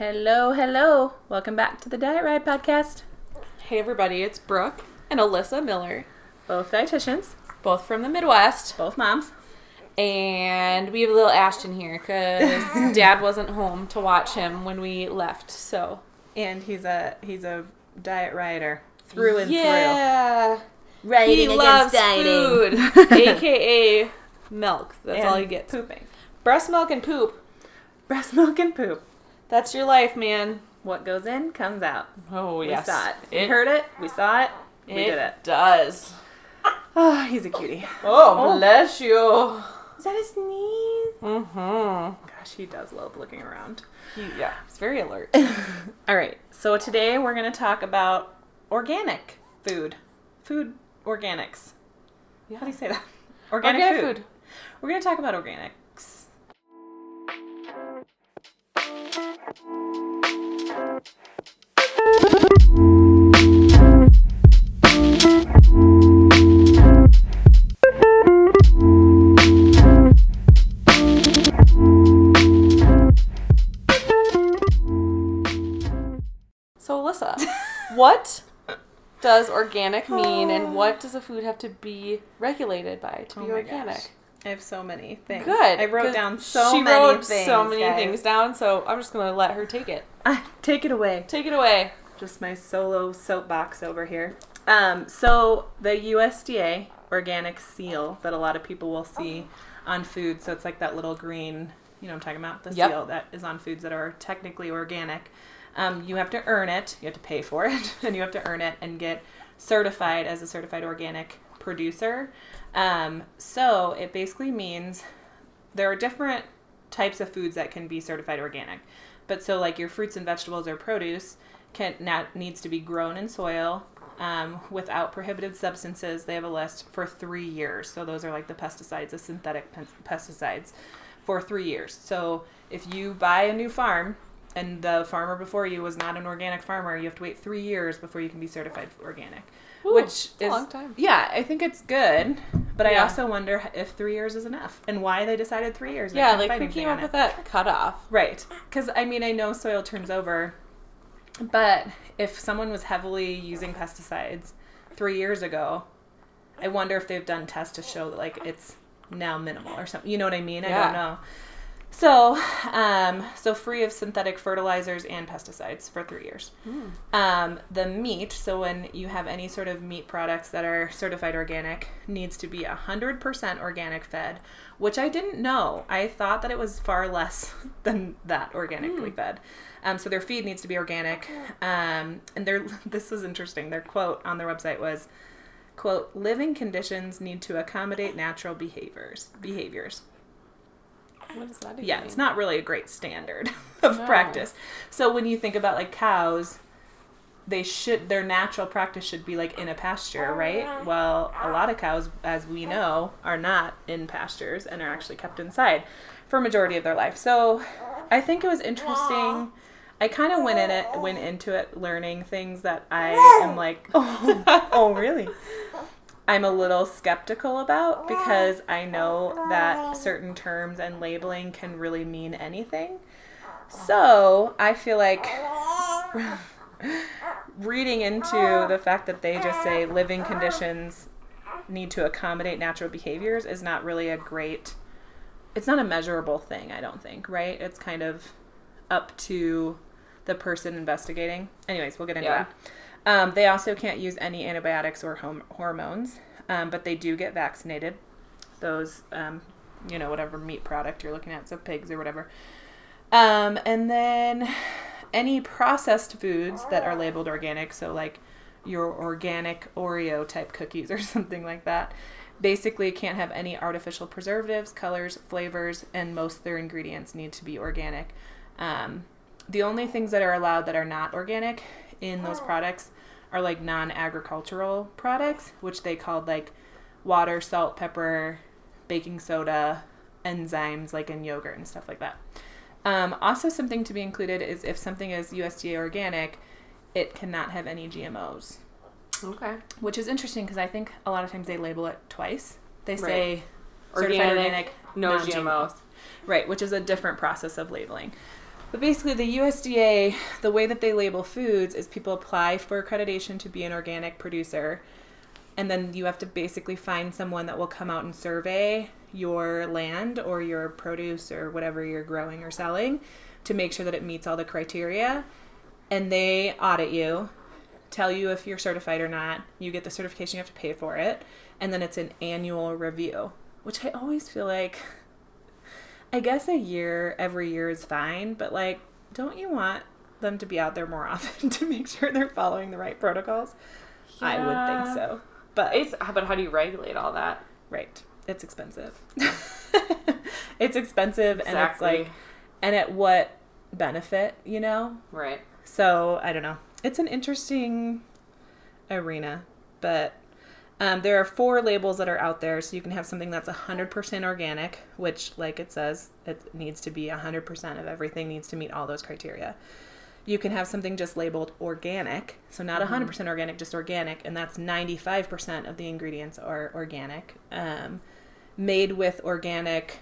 Hello, hello. Welcome back to the Diet Riot podcast. Hey everybody, it's Brooke and Alyssa Miller, Both dietitians, both from the Midwest, both moms. and we have a little Ashton here because Dad wasn't home to watch him when we left. So And he's a he's a diet rider through and yeah, through. Riding he loves food, aka milk. That's all he gets. Pooping. Breast milk and poop. Breast milk and poop. That's your life, man. What goes in comes out. Oh yes, We saw it. We heard it. We saw it. We it did it. does. Oh, he's a cutie. Oh, Oh. bless you. Is that a sneeze? Mm-hmm. Gosh, he does love looking around. Yeah, he's very alert. All right. So today we're going to talk about organic food. Food organics. How do you say that? Organic, Organic food. food. We're going to talk about organics. So, Alyssa, what does organic mean, and what does a food have to be regulated by to Oh be my organic? gosh. I have so many things. Good. I wrote down so she many wrote things. so many guys. things down. So I'm just gonna let her take it. Take it away. Take it away. Just my solo soapbox over here. Um, so the USDA organic seal that a lot of people will see on food. So it's like that little green, you know, what I'm talking about the Yep. seal that is on foods that are technically organic. Um, you have to earn it. You have to pay for it, and you have to earn it and get certified as a certified organic producer. Um, so it basically means there are different types of foods that can be certified organic. But so like your fruits and vegetables or produce can needs to be grown in soil um, without prohibited substances. They have a list for three years. So those are like the pesticides, the synthetic pe- pesticides, for three years. So if you buy a new farm and the farmer before you was not an organic farmer, you have to wait three years before you can be certified organic. Ooh, which is a long time. Yeah, I think it's good, but I also wonder if three years is enough and why they decided three years. Yeah, like who came up it. with that cutoff? Right. Because, I mean, I know soil turns over, but if someone was heavily using pesticides three years ago, I wonder if they've done tests to show that, like, it's now minimal or something. You know what I mean? I don't know. So, um, so free of synthetic fertilizers and pesticides for three years. Um, the meat, so when you have any sort of meat products that are certified organic, needs to be 100% organic fed, which I didn't know. I thought that it was far less than that organically fed. Um, so their feed needs to be organic. Um, and their this was interesting. Their quote on their website was, "quote Living conditions need to accommodate natural behaviors behaviors." What does that even yeah, mean? it's not really a great standard of No. practice. So when you think about like cows, they should their natural practice should be like in a pasture, right? Well, a lot of cows, as we know, are not in pastures and are actually kept inside for a majority of their life. So I think it was interesting. I kind of went in it, went into it learning things that I am like, oh, oh really? I'm a little skeptical about oh, because I know oh, oh. that certain terms and labeling can really mean anything. Uh-huh. So I feel like reading into the fact that they just say living conditions need to accommodate natural behaviors is not really a great it's not a measurable thing i don't think right? It's kind of up to the person investigating. Anyways we'll get into Yeah. that um, they also can't use any antibiotics or hom- hormones um, but they do get vaccinated those um, you know whatever meat product you're looking at so pigs or whatever um, and then any processed foods that are labeled organic, so like your organic Oreo type cookies or something like that, basically can't have any artificial preservatives, colors, flavors, and most of their ingredients need to be organic. Um, the only things that are allowed that are not organic in those products are like non agricultural products, which they called like water, salt, pepper, baking soda, enzymes like in yogurt and stuff like that. Um, also, something to be included is if something is USDA organic, it cannot have any GMOs, Okay. which is interesting because I think a lot of times they label it twice. They say Organic, organic, no non-GMO. GMOs. Right, which is a different process of labeling. But basically, the USDA, the way that they label foods is people apply for accreditation to be an organic producer. And then you have to basically find someone that will come out and survey your land or your produce or whatever you're growing or selling to make sure that it meets all the criteria. And they audit you, tell you if you're certified or not. You get the certification, you have to pay for it. And then it's an annual review, which I always feel like I guess a year every year is fine, but like, don't you want them to be out there more often to make sure they're following the right protocols? I would think so. But It's ah, but how do you regulate all that? right, it's expensive. it's expensive and it's like and at what benefit, you know? Right. So, I don't know. It's an interesting arena, but um, there are four labels that are out there. So you can have something that's 100% organic, which, like it says, it needs to be 100% of everything needs to meet all those criteria. You can have something just labeled organic, so not 100% organic, just organic, and that's 95% of the ingredients are organic. Um, made with organic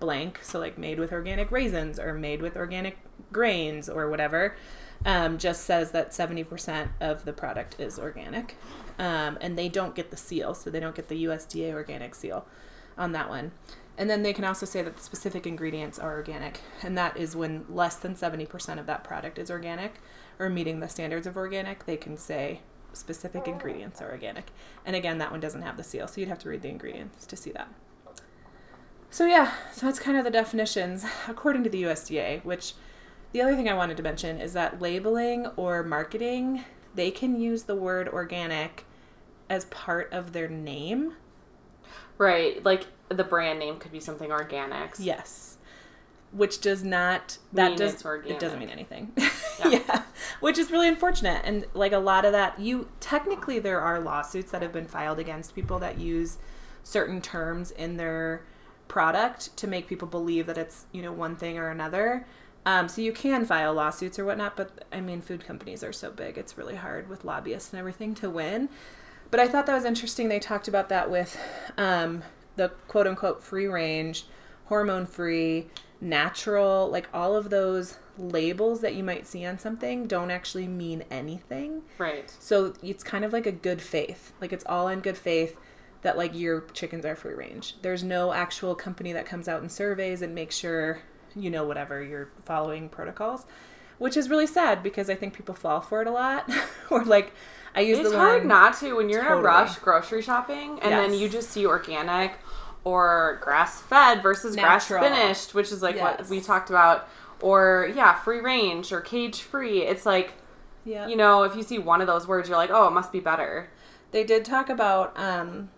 blank, so like made with organic raisins or made with organic grains or whatever, um, just says that 70% of the product is organic. Um, and they don't get the seal, so they don't get the USDA organic seal on that one. And then they can also say that the specific ingredients are organic, and that is when less than 70% of that product is organic or meeting the standards of organic, they can say specific ingredients are organic. And again, that one doesn't have the seal, so you'd have to read the ingredients to see that. So yeah, so that's kind of the definitions according to the USDA, which the other thing I wanted to mention is that labeling or marketing, they can use the word organic as part of their name. Right. Like the brand name could be something organic. Yes. Which does not that Mean does it doesn't mean anything. Yeah. yeah. Which is really unfortunate. And like a lot of that you technically there are lawsuits that have been filed against people that use certain terms in their product to make people believe that it's, you know, one thing or another. Um, so you can file lawsuits or whatnot, but I mean, food companies are so big, it's really hard with lobbyists and everything to win. But I thought that was interesting. They talked about that with um, the quote unquote free range, hormone free, natural, like all of those labels that you might see on something don't actually mean anything. Right. So it's kind of like a good faith. Like it's all in good faith that like your chickens are free range. There's no actual company that comes out and surveys and makes sure you know whatever you're following protocols, which is really sad because I think people fall for it a lot. or like I use It's the hard one not to when you're in a rush grocery shopping and then you just see organic or grass fed versus Natural. grass finished, which is like what we talked about, or yeah, free range or cage free. It's like, yeah. you know, if you see one of those words, you're like, oh, it must be better. They did talk about um,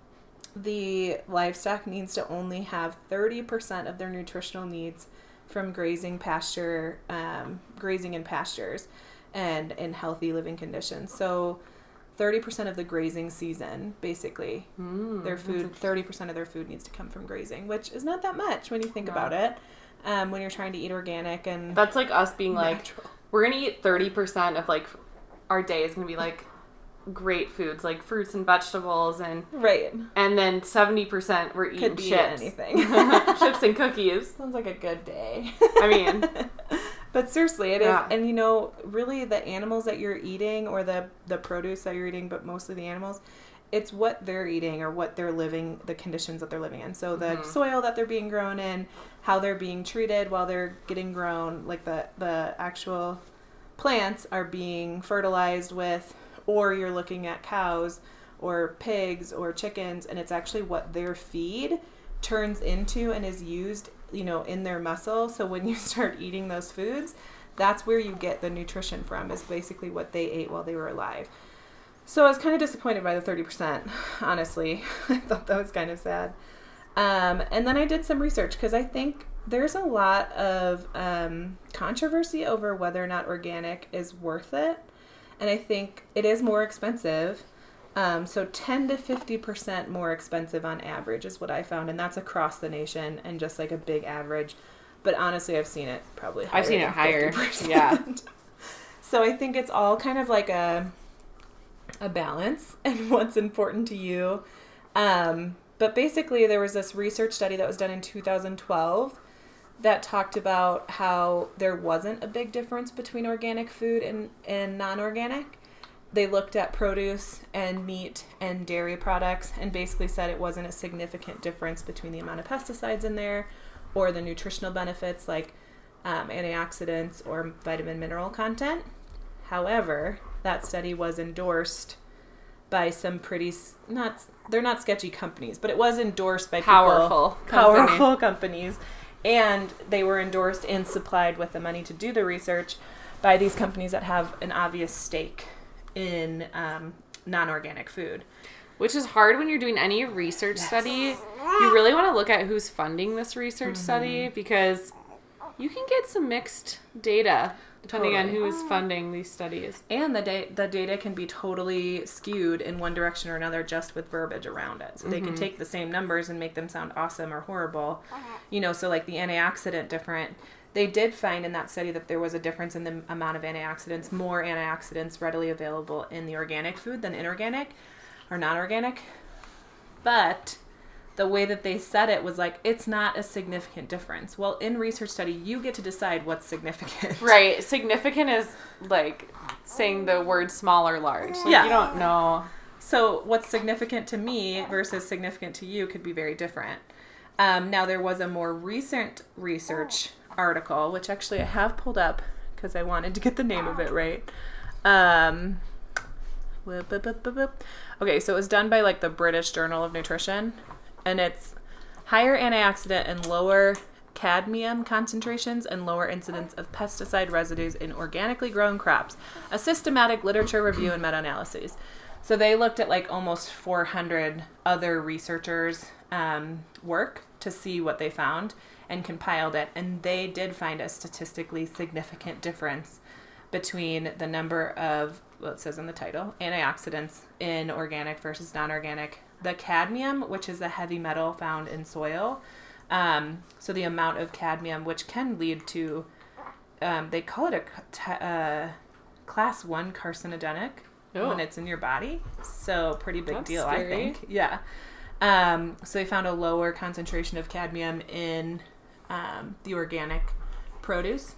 the livestock needs to only have 30% of their nutritional needs from grazing pasture, um, grazing in pastures and in healthy living conditions. So 30% of the grazing season, basically, Mm, their food, 30% of their food needs to come from grazing, which is not that much when you think No. about it. Um, when you're trying to eat organic and That's like us being like, we're gonna eat thirty percent of like our day is gonna be like great foods like fruits and vegetables and Right. and then seventy percent we're eating Could be chips, anything. chips and cookies. Sounds like a good day. I mean, but seriously, it is, Yeah. and you know, really, the animals that you're eating, or the the produce that you're eating, but mostly the animals, it's what they're eating or what they're living, the conditions that they're living in. So the Mhm. soil that they're being grown in, how they're being treated while they're getting grown, like the the actual plants are being fertilized with, or you're looking at cows or pigs or chickens, and it's actually what their feed turns into and is used, you know, in their muscle. So when you start eating those foods, that's where you get the nutrition from, is basically what they ate while they were alive. So I was kind of disappointed by the 30%, honestly. I thought that was kind of sad. Um, and then I did some research because I think there's a lot of um, controversy over whether or not organic is worth it. And I think it is more expensive. Um, so 10 to 50% more expensive on average is what I found. And that's across the nation and just like a big average. But honestly, I've seen it probably higher I've seen it higher. 50%. Yeah. so I think it's all kind of like a a balance and what's important to you. Um, but basically, there was this research study that was done in 2012 that talked about how there wasn't a big difference between organic food and, and non organic. They looked at produce and meat and dairy products and basically said it wasn't a significant difference between the amount of pesticides in there or the nutritional benefits like um, antioxidants or vitamin mineral content. However, that study was endorsed by some pretty not they're not sketchy companies, but it was endorsed by people- Powerful company. powerful companies, and they were endorsed and supplied with the money to do the research by these companies that have an obvious stake in um, non-organic food. Which is hard when you're doing any research study. You really want to look at who's funding this research Mm-hmm. study because you can get some mixed data depending on who is funding these studies. And the da- the data can be totally skewed in one direction or another just with verbiage around it. So they can take the same numbers and make them sound awesome or horrible. You know, so like the antioxidant different. They did find in that study that there was a difference in the amount of antioxidants, more antioxidants readily available in the organic food than inorganic or non organic. But the way that they said it was like, it's not a significant difference. Well, in research study, you get to decide what's significant. Right. Significant is like saying the word small or large. Like, Yeah. You don't know. So, what's significant to me versus significant to you could be very different. Um, now, there was a more recent research article, which actually I have pulled up because I wanted to get the name of it right. Um. Okay, so it was done by like the British Journal of Nutrition, and it's higher antioxidant and lower cadmium concentrations and lower incidence of pesticide residues in organically grown crops. A systematic literature review and meta-analyses. So they looked at like almost 400 other researchers' um, work to see what they found and compiled it, and they did find a statistically significant difference between the number of well it says in the title antioxidants in organic versus non-organic the cadmium which is a heavy metal found in soil um, so the amount of cadmium which can lead to um, they call it a uh, class one carcinogenic Oh. when it's in your body so pretty big That's deal scary. i think yeah um, so they found a lower concentration of cadmium in um, the organic produce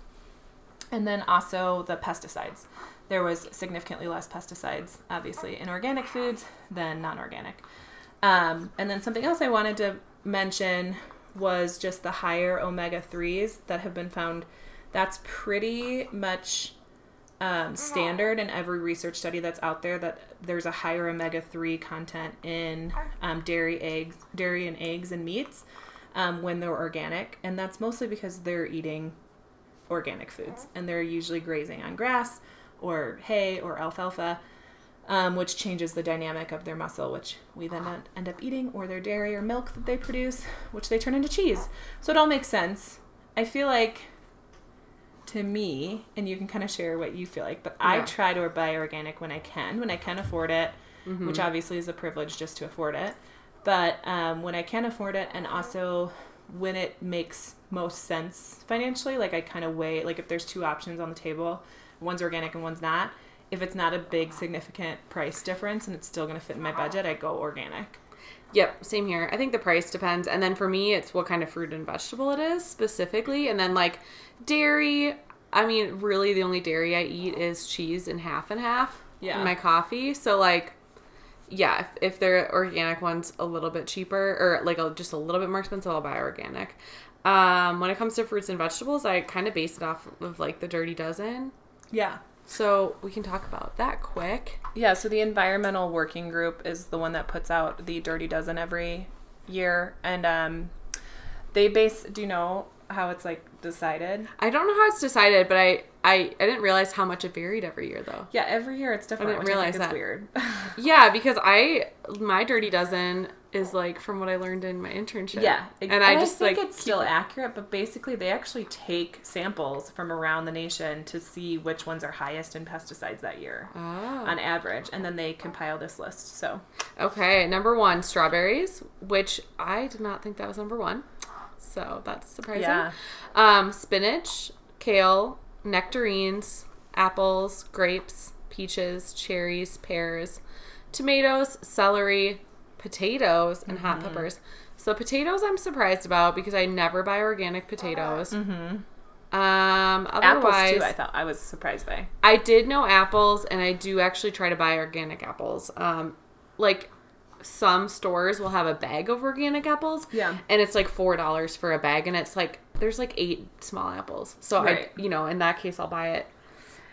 and then also the pesticides. There was significantly less pesticides, obviously, in organic foods than non organic. Um, and then something else I wanted to mention was just the higher omega 3s that have been found. That's pretty much um, standard in every research study that's out there that there's a higher omega 3 content in um, dairy, eggs, dairy and eggs and meats um, when they're organic. And that's mostly because they're eating organic foods. And they're usually grazing on grass or hay or alfalfa um, which changes the dynamic of their muscle which we then end up eating or their dairy or milk that they produce which they turn into cheese. So it all makes sense. I feel like to me and you can kind of share what you feel like but i try to buy organic when i can when i can afford it Mm-hmm. which obviously is a privilege just to afford it. But um, when i can afford it and also when it makes most sense financially like i kind of weigh like if there's two options on the table one's organic and one's not if it's not a big significant price difference and it's still going to fit in my budget i go organic Yep, same here. I think the price depends. And then for me, it's what kind of fruit and vegetable it is specifically. And then like dairy, I mean, really the only dairy I eat is cheese and half and half Yeah. in my coffee. So like, yeah, if, if they're organic ones a little bit cheaper or like a, just a little bit more expensive, I'll buy organic. Um, when it comes to fruits and vegetables, I kind of base it off of like the Dirty Dozen. yeah So we can talk about that quick. yeah so the environmental working group is the one that puts out the dirty dozen every year and um they base do you know how it's like decided I don't know how it's decided, but I I, I didn't realize how much it varied every year though. yeah every year it's different didn't realize I that. weird Yeah, because I my dirty dozen is like from what I learned in my internship. Yeah, and I just think like it's still accurate, but basically they actually take samples from around the nation to see which ones are highest in pesticides that year Oh. on average, and then they compile this list. So Okay, number one, strawberries, which I did not think that was number one, so that's surprising. Yeah. Um, spinach, kale, nectarines, apples, grapes, peaches, cherries, pears, tomatoes, celery, potatoes, and hot peppers. So potatoes, I'm surprised about because I never buy organic potatoes. Mm-hmm. Um, Apples otherwise, too. I thought I was surprised by. I did know apples, and I do actually try to buy organic apples. Um, like some stores will have a bag of organic apples. Yeah. And it's like four dollars for a bag, and it's like there's like eight small apples. So Right. I, you know, in that case, I'll buy it.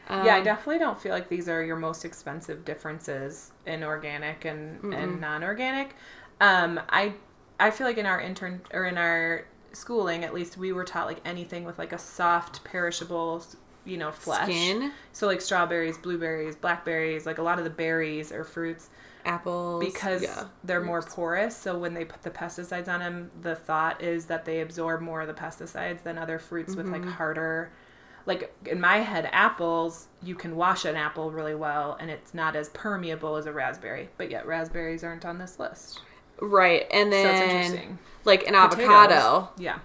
Um, yeah, I definitely don't feel like these are your most expensive differences in organic and, and non-organic. Um, I I feel like in our intern or in our schooling, at least, we were taught like anything with like a soft, perishable, you know, flesh. Skin, So like strawberries, blueberries, blackberries, like a lot of the berries or fruits apples, because yeah. they're more porous. So when they put the pesticides on them, the thought is that they absorb more of the pesticides than other fruits with Mm-hmm. like harder. Like in my head, apples you can wash an apple really well, and it's not as permeable as a raspberry. But yet raspberries aren't on this list. right, and So then interesting. like an Potatoes, avocado. yeah.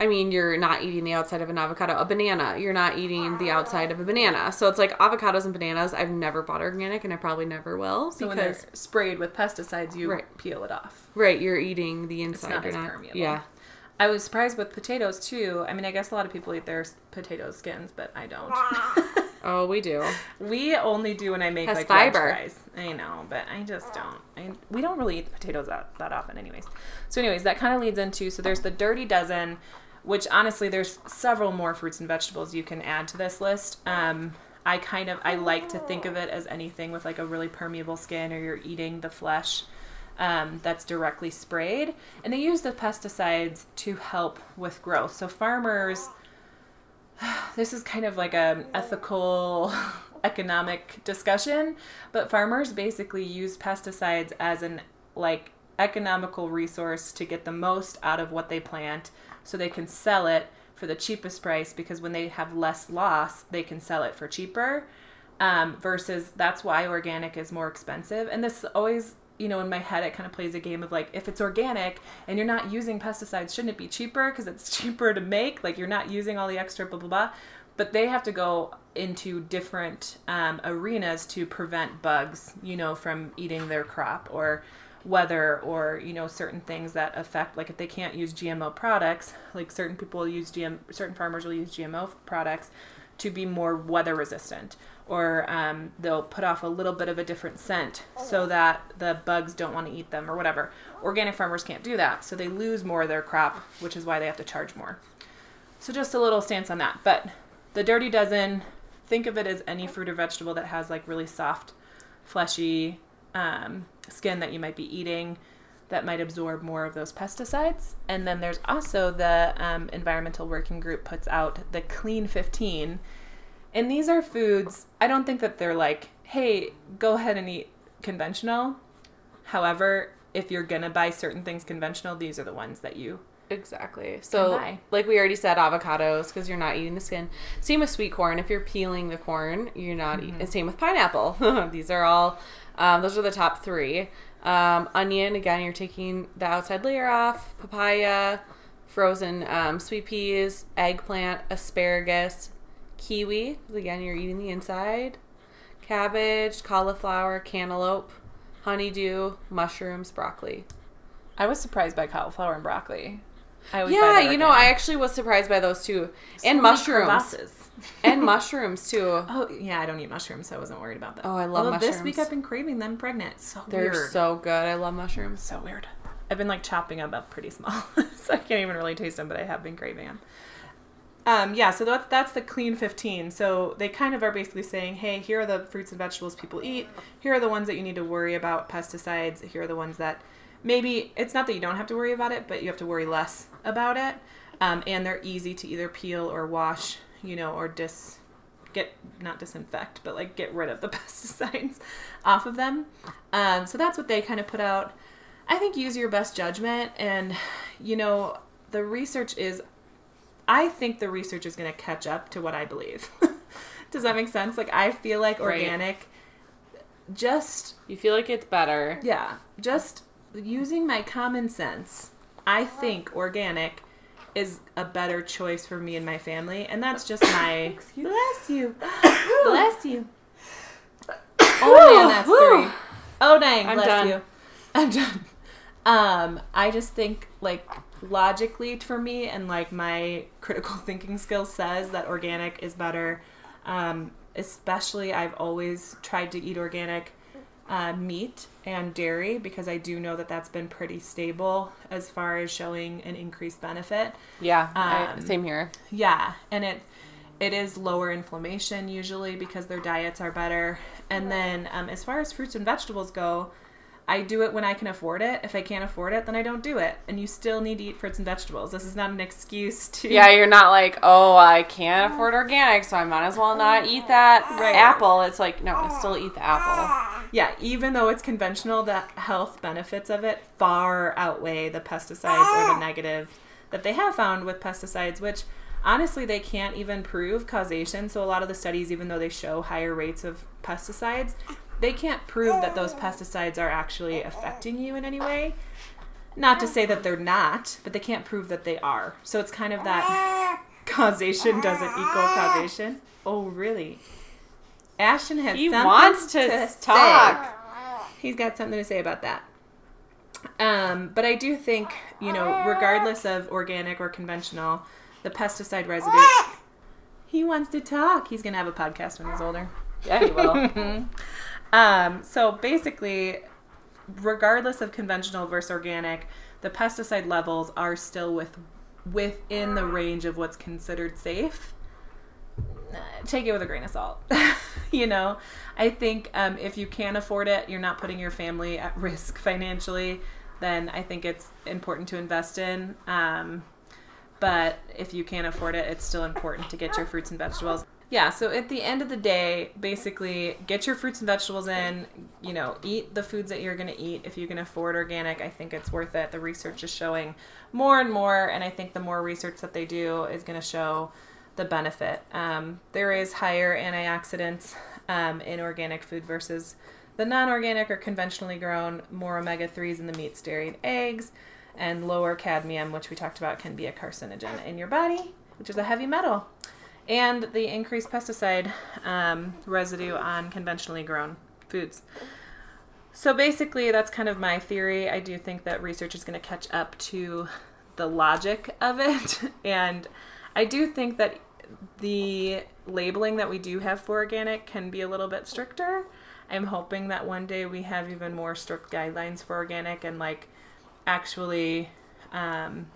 I mean, you're not eating the outside of an avocado. A banana, you're not eating the outside of a banana. So it's like avocados and bananas. I've never bought organic, and I probably never will So when they're because sprayed with pesticides, you Right. peel it off. right, you're eating the inside. not not. permeable. Yeah, I was surprised with potatoes too. I mean, I guess a lot of people eat their potato skins, but I don't. oh, we do. We only do when I make Has like fiber. fiber. fries. I know, but I just don't. I, we don't really eat the potatoes that, that often, anyways. So, anyways, that kind of leads into so there's the dirty dozen, which honestly, there's several more fruits and vegetables you can add to this list. Um, I kind of I like to think of it as anything with like a really permeable skin, or you're eating the flesh. Um, that's directly sprayed, and they use the pesticides to help with growth. So farmers this is kind of like a ethical economic discussion but farmers basically use pesticides as an like economical resource to get the most out of what they plant so they can sell it for the cheapest price because when they have less loss they can sell it for cheaper. Um, versus that's why organic is more expensive. And this always you know in my head it kind of plays a game of like if it's organic and you're not using pesticides shouldn't it be cheaper? Because it's cheaper to make. Like you're not using all the extra blah blah blah. But they have to go into different um, arenas to prevent bugs you know from eating their crop or weather or you know certain things that affect like if they can't use gmo products like certain people will use gm certain farmers will use gmo products to be more weather resistant or um, they'll put off a little bit of a different scent so that the bugs don't want to eat them or whatever. Organic farmers can't do that so they lose more of their crop which is why they have to charge more. So just a little stance on that but the dirty dozen think of it as any fruit or vegetable that has like really soft fleshy um, skin that you might be eating that might absorb more of those pesticides. And then there's also the um, environmental working group puts out the Clean 15. And these are foods, I don't think that they're like, hey, go ahead and eat conventional. However, if you're going to buy certain things conventional, these are the ones that you. Exactly. So, like we already said, avocados because you're not eating the skin. Same with sweet corn. If you're peeling the corn, you're not eating. Same with pineapple. These are all. Um, those are the top three. Um, onion again, you're taking the outside layer off. Papaya, frozen um, sweet peas, eggplant, asparagus, kiwi. Again, you're eating the inside. Cabbage, cauliflower, cantaloupe, honeydew, mushrooms, broccoli. I was surprised by cauliflower and broccoli. I always buy Yeah, you know, I actually was surprised by those too, So and many mushrooms, crevasses. And mushrooms too. Oh yeah, I don't eat mushrooms, so I wasn't worried about that. Oh, I love Although This week. I've been craving them pregnant. So They're weird. so good. I love mushrooms. so weird. I've been like chopping them up pretty small, so I can't even really taste them, but I have been craving them. Um, yeah, so that's that's the clean 15. So they kind of are basically saying, hey, here are the fruits and vegetables people eat. Here are the ones that you need to worry about pesticides. Here are the ones that maybe it's not that you don't have to worry about it, but you have to worry less about it. Um, and they're easy to either peel or wash, you know, or dis get not disinfect, but like get rid of the pesticides off of them. Um, so that's what they kind of put out. I think use your best judgment, and you know the research is. I think the research is going to catch up to what I believe. Does that make sense? Like I feel like Right. organic. Just You feel like it's better. yeah, just using my common sense, I think organic is a better choice for me and my family, and that's just my bless you, bless you. Oh man, that's three. Oh dang, I'm bless done. you. I'm done. Um, I just think like logically for me and like my critical thinking skill says that organic is better. Um, especially I've always tried to eat organic uh, meat and dairy because I do know that that's been pretty stable as far as showing an increased benefit. Yeah, I, Um, same here. Yeah, and it it is lower inflammation usually because their diets are better. And then um, as far as fruits and vegetables go, I do it when I can afford it. If I can't afford it, then I don't do it. And you still need to eat fruits and vegetables. This is not an excuse to Yeah, you're not like, oh, I can't afford organic, so I might as well not eat that Right. apple. It's like, no, I still eat the apple. Yeah, even though it's conventional, the health benefits of it far outweigh the pesticides or the ah! negative that they have found with pesticides, which honestly they can't even prove causation. So a lot of the studies, even though they show higher rates of pesticides, they can't prove that those ah! pesticides are actually ah! affecting you in any way. Not to say that they're not, but they can't prove that they are. So it's kind of that causation doesn't equal causation. Oh, really? Ashton has He wants to say. talk. He's got something to say about that. Um, but I do think, you know, regardless of organic or conventional, the pesticide residue. He wants to talk. He's going to have a podcast when he's older. Yeah, you will. Um, so basically, regardless of conventional versus organic, the pesticide levels are still with within the range of what's considered safe. Take it with a grain of salt. you know, I think um, if you can afford it, you're not putting your family at risk financially. Then I think it's important to invest in. Um, but if you can't afford it, it's still important to get your fruits and vegetables. Yeah, so at the end of the day, basically get your fruits and vegetables in, you know, eat the foods that you're going to eat. If you can afford organic, I think it's worth it. The research is showing more and more, and I think the more research that they do is going to show the benefit. Um, there is higher antioxidants um, in organic food versus the non organic or conventionally grown, more omega 3s in the meats, dairy, and eggs, and lower cadmium, which we talked about can be a carcinogen in your body, which is a heavy metal, and the increased pesticide um, residue on conventionally grown foods. So basically, that's kind of my theory. I do think that research is going to catch up to the logic of it. And I do think that the labeling that we do have for organic can be a little bit stricter. I'm hoping that one day we have even more strict guidelines for organic and like actually um,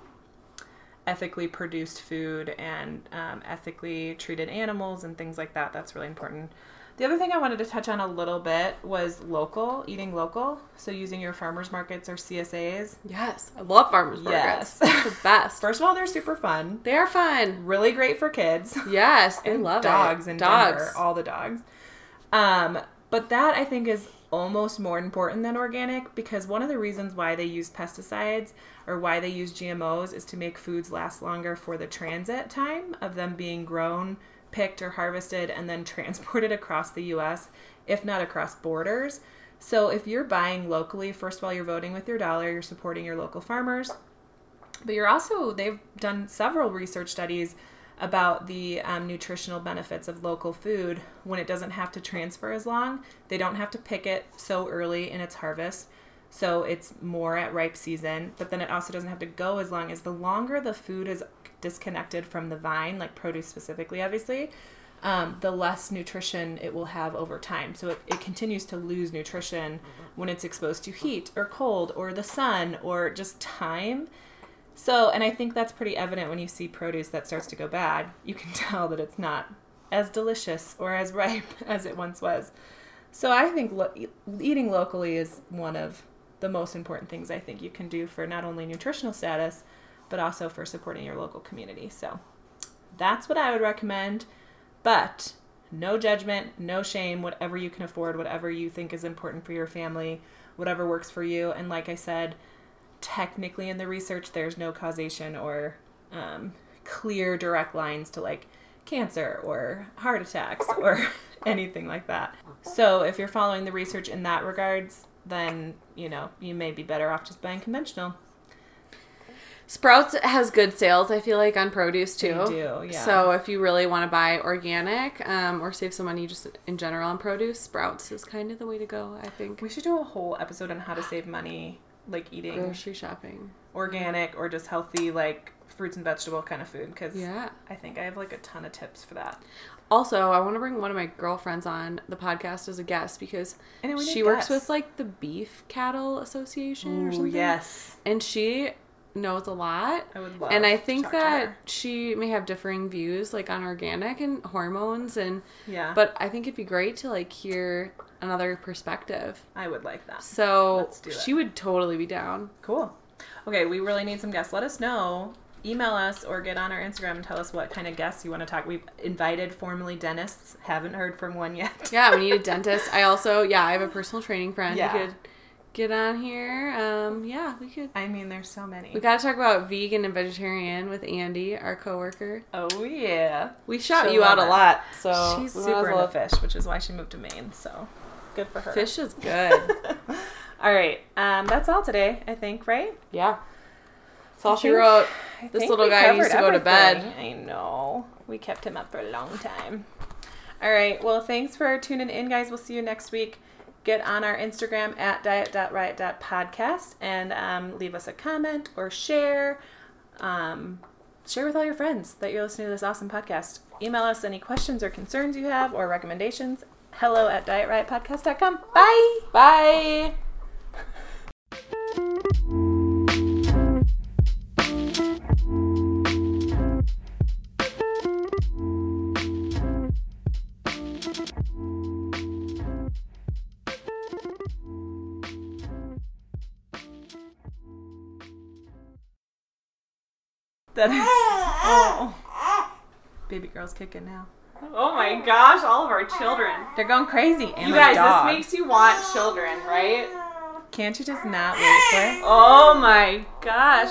ethically produced food and um, ethically treated animals and things like that. That's really important. The other thing I wanted to touch on a little bit was local, eating local. So using your farmers markets or CSAs. yes, I love farmers markets. Yes. It's the best. First of all, they're super fun. They are fun. Really great for kids. Yes, they and love dogs it. and dogs. Denver, all the dogs. Um, but that I think is almost more important than organic because one of the reasons why they use pesticides or why they use GMOs is to make foods last longer for the transit time of them being grown, picked, or harvested and then transported across the US, if not across borders. So if you're buying locally, first of all, you're voting with your dollar, you're supporting your local farmers. But you're also, they've done several research studies about the um, nutritional benefits of local food when it doesn't have to transfer as long. They don't have to pick it so early in its harvest. So it's more at ripe season, but then it also doesn't have to go as long as the longer the food is disconnected from the vine, like produce specifically, obviously, um, the less nutrition it will have over time. So it, it continues to lose nutrition when it's exposed to heat or cold or the sun or just time. So, and I think that's pretty evident when you see produce that starts to go bad. You can tell that it's not as delicious or as ripe as it once was. So, I think lo- eating locally is one of the most important things I think you can do for not only nutritional status, but also for supporting your local community. So, that's what I would recommend. But no judgment, no shame, whatever you can afford, whatever you think is important for your family, whatever works for you. And like I said, technically in the research, there's no causation or um, clear direct lines to like cancer or heart attacks or anything like that. So if you're following the research in that regards, then you know you may be better off just buying conventional. Sprouts has good sales, I feel like, on produce too. They do, yeah. So if you really want to buy organic um, or save some money just in general on produce, Sprouts is kind of the way to go, I think. We should do a whole episode on how to save money like eating Grocery shopping. organic or just healthy like fruits and vegetable kind of food because Yeah. I think I have like a ton of tips for that. Also, I want to bring one of my girlfriends on the podcast as a guest because she works with like the Beef Cattle Association or something. yes, And she knows a lot. I would love. and I think that she may have differing views like on organic and hormones and yeah, but I think it'd be great to like hear another perspective. I would like that. So she would totally be down. Cool. Okay, we really need some guests. Let us know. Email us or get on our Instagram and tell us what kind of guests you want to talk. We've invited formerly dentists. Haven't heard from one yet. Yeah, we need a dentist. I also yeah, I have a personal training friend Yeah. who could get on here. Um yeah, we could I mean, there's so many. We gotta talk about vegan and vegetarian with Andy, our coworker. oh yeah, We shout She'll you out a lot, so she's super into fish, which is why she moved to Maine. So good for her. Fish is good. all right, um, that's all today. I think, right? yeah. That's all she think- wrote. I This little guy needs to go to bed. I know. We kept him up for a long time. All right. Well, thanks for tuning in, guys. We'll see you next week. Get on our Instagram at diet.riot.podcast and um, leave us a comment or share. Um, share with all your friends that you're listening to this awesome podcast. Email us any questions or concerns you have or recommendations. Hello at dietriotpodcast.com. Bye. Bye. That is. Oh. Baby girl's kicking now. Oh my gosh, all of our children. They're going crazy. And You guys, dog. this makes you want children, right? Can't you just not wait for it? Oh my gosh.